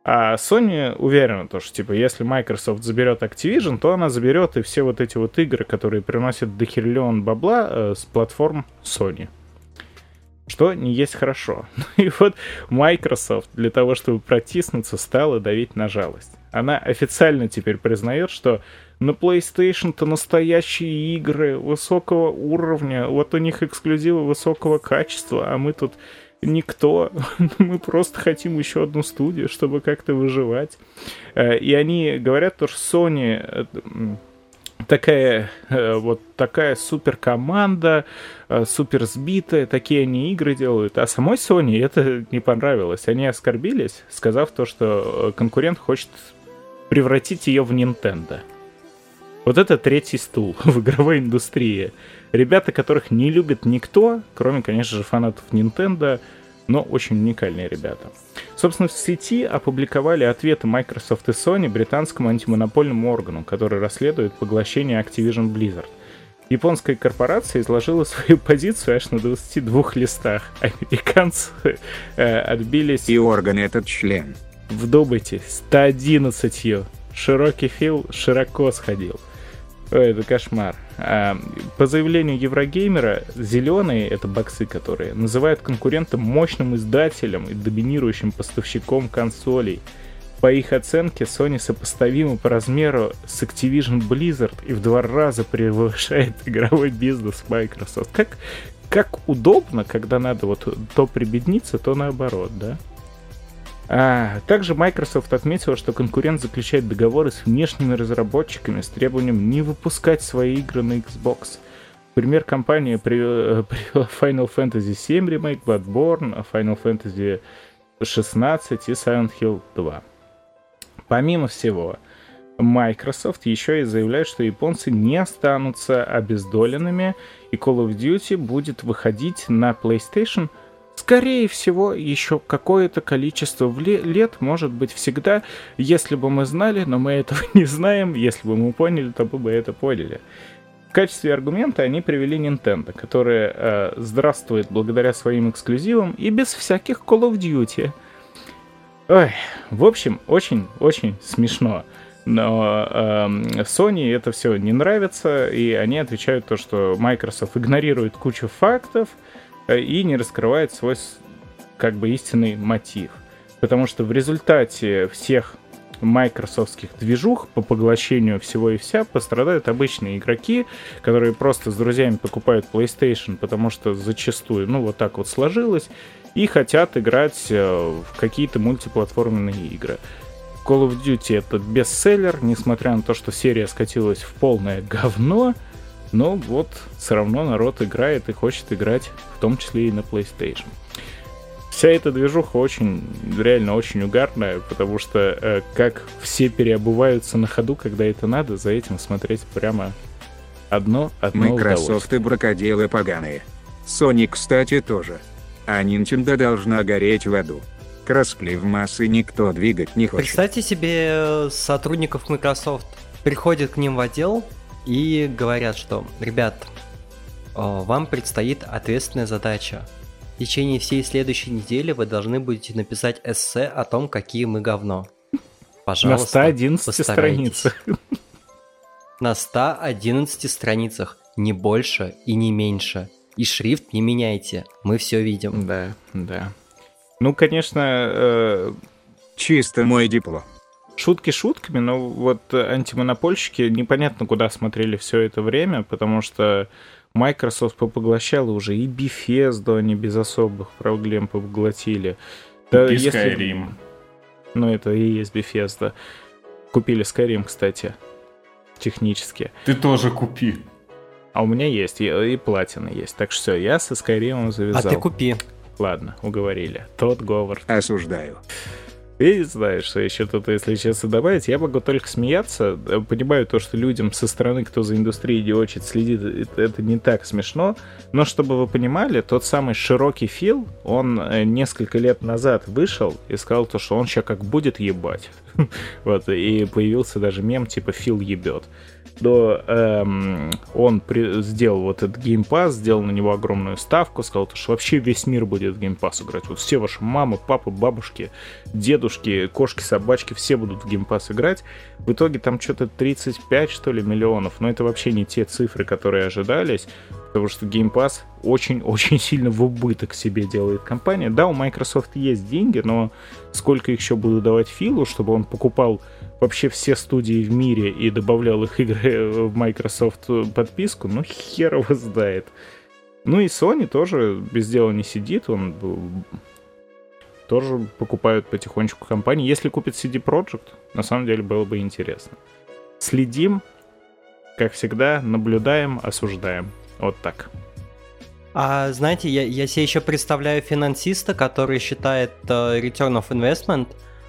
А Sony уверена, то, что типа, если Microsoft заберет Activision, то она заберет и все вот эти вот игры, которые приносят дохериллион бабла э, с платформ Sony. Что не есть хорошо. И вот Microsoft для того, чтобы протиснуться, стала давить на жалость. Она официально теперь признает, что на PlayStation-то настоящие игры высокого уровня, вот у них эксклюзивы высокого качества, а мы тут никто. Мы просто хотим еще одну студию, чтобы как-то выживать. Э, И они говорят, то, что Sony э, такая э, вот такая супер команда, супер сбитая, такие они игры делают. А самой Sony это не понравилось. Они оскорбились, сказав то, что э, конкурент хочет превратить ее в Nintendo. Вот это третий стул в игровой индустрии. Ребята, которых не любит никто, кроме, конечно же, фанатов Nintendo, но очень уникальные ребята. Собственно, в сети опубликовали ответы Microsoft и Sony британскому антимонопольному органу, который расследует поглощение Activision Blizzard. Японская корпорация изложила свою позицию аж на 22 листах. Американцы э, отбились И орган этот член. вдумайте, 111 Широкий Фил широко сходил. Ой, это кошмар. А, по заявлению Еврогеймера, зеленые, это боксы, которые, называют конкурентом мощным издателем и доминирующим поставщиком консолей. По их оценке, Sony сопоставима по размеру с Activision Blizzard и в два раза превышает игровой бизнес Microsoft. Как, как удобно, когда надо вот то прибедниться, то наоборот, да? А, также Microsoft отметила, что конкурент заключает договоры с внешними разработчиками с требованием не выпускать свои игры на Xbox. Пример компании при- привела Final Fantasy VII ремейк, Bloodborne, Final Fantasy 16 и Silent Hill 2. Помимо всего, Microsoft еще и заявляет, что японцы не останутся обездоленными, и Call of Duty будет выходить на PlayStation, скорее всего, еще какое-то количество лет, может быть, всегда, если бы мы знали, но мы этого не знаем, если бы мы поняли, то мы бы это поняли. В качестве аргумента они привели Nintendo, которая э, здравствует благодаря своим эксклюзивам и без всяких Call of Duty. Ой, в общем, очень-очень смешно. Но эм, Sony это все не нравится, и они отвечают то, что Microsoft игнорирует кучу фактов э, и не раскрывает свой как бы истинный мотив. Потому что в результате всех майкрософтских движух по поглощению всего и вся пострадают обычные игроки, которые просто с друзьями покупают PlayStation, потому что зачастую, ну, вот так вот сложилось, и хотят играть э, в какие-то мультиплатформенные игры. Call of Duty это бестселлер, несмотря на то, что серия скатилась в полное говно, но вот все равно народ играет и хочет играть, в том числе и на PlayStation. Вся эта движуха очень, реально очень угарная, потому что э, как все переобуваются на ходу, когда это надо, за этим смотреть прямо одно, одно Microsoft и бракоделы поганые. Sony, кстати, тоже. А Nintendo должна гореть в аду. Кроссплей в массы никто двигать не хочет. Представьте себе э, сотрудников Microsoft приходят к ним в отдел и говорят, что, ребят, э, вам предстоит ответственная задача. В течение всей следующей недели вы должны будете написать эссе о том, какие мы говно. На Пожалуйста, 111 постарайтесь. страницах. На 111 страницах, не больше и не меньше. И шрифт не меняйте, мы все видим. Да, да. Ну, конечно, э, Чисто мой диплом. Шутки шутками, но вот антимонопольщики непонятно куда смотрели все это время, потому что Microsoft попоглощала уже и Bethesda они без особых проблем поглотили. Да, Купи если- Skyrim. Ну, это и есть Bethesda. Купили Skyrim, кстати, технически. Ты тоже купи. А у меня есть, и, и платина есть. Так что все, я со Skyrim А завязал. ты купи. Ладно, уговорили. Тодд Говард. Осуждаю. Не знаю, что еще тут, если честно, добавить. Я могу только смеяться. Э, Понимаю то, что людям со стороны, кто за индустрией не очень следит, это, это не так смешно. Но чтобы вы понимали, тот самый широкий Фил, он э, несколько лет назад вышел и сказал то, что он сейчас как будет ебать. Вот, и появился даже мем типа Фил ебет. Но эм, он при- сделал вот этот Game Pass, сделал на него огромную ставку, сказал, то, что вообще весь мир будет в Game Pass играть. Вот все ваши мамы, папы, бабушки, дедушки, кошки, собачки, все будут в Game Pass играть. В итоге там что-то 35, что ли, миллионов. Но это вообще не те цифры, которые ожидались, потому что Game Pass очень-очень сильно в убыток себе делает компания. Да, у Microsoft есть деньги, но сколько их еще буду давать Филу, чтобы он покупал вообще все студии в мире и добавлял их игры в Microsoft подписку, ну хер его знает. Ну и Sony тоже без дела не сидит, он тоже покупают потихонечку компании. Если купит CD Projekt, на самом деле было бы интересно. Следим, как всегда, наблюдаем, осуждаем. Вот так. А знаете, я, я себе еще представляю финансиста, который считает э, return of investment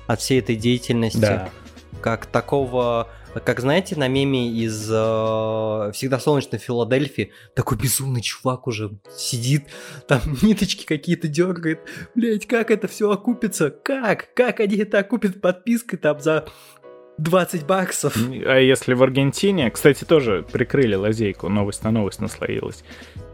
от всей этой деятельности как такого, как знаете, на меме из э, «Всегда солнечно в Филадельфии» такой безумный чувак уже сидит, там ниточки какие-то дергает. Блять, как это все окупится? Как? Как они это окупят подпиской там за 20 баксов? А если в Аргентине, кстати, тоже прикрыли лазейку, новость на новость наслоилась.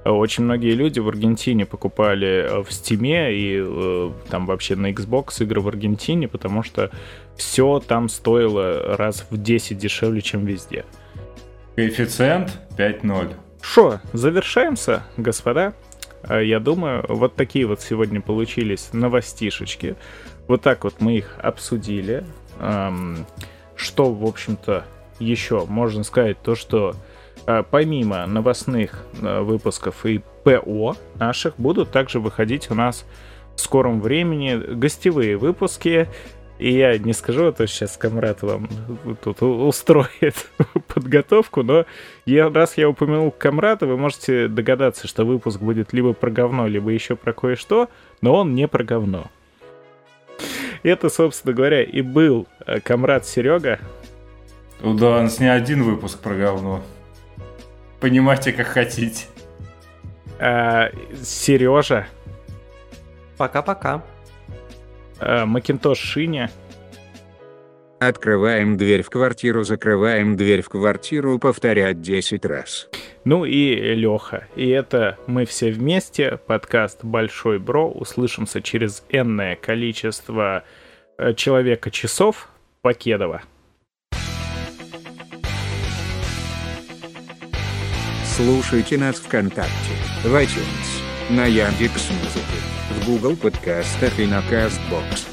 Очень многие люди в Аргентине покупали э, в Стиме и э, там вообще на Xbox игры в Аргентине, потому что все там стоило раз в 10 дешевле, чем везде. Коэффициент 5.0. Шо, завершаемся, господа? А Я думаю, вот такие вот сегодня получились новостишечки. Вот так вот мы их обсудили. Ам, Что, в общем-то, еще можно сказать, то что помимо новостных а, выпусков и ПО наших будут также выходить у нас в скором времени гостевые выпуски. И я не скажу, а то сейчас Камрад вам тут устроит подготовку, но я, раз я упомянул Камрада, вы можете догадаться, что выпуск будет либо про говно, либо еще про кое-что, но он не про говно. Это, собственно говоря, и был э, Камрад Серега. Да, у нас не один выпуск про говно. Понимаете, как хотите. Сережа, Пока-пока. э, Макинтош Шиня, Открываем дверь в квартиру, закрываем дверь в квартиру, повторять 10 раз. ну и Леха. И это мы все вместе, подкаст «Большой Бро». Услышимся через энное количество э, человека-часов Покедова. Слушайте нас ВКонтакте, в iTunes, на Яндекс.Музыке, в Google подкастах и на Castbox.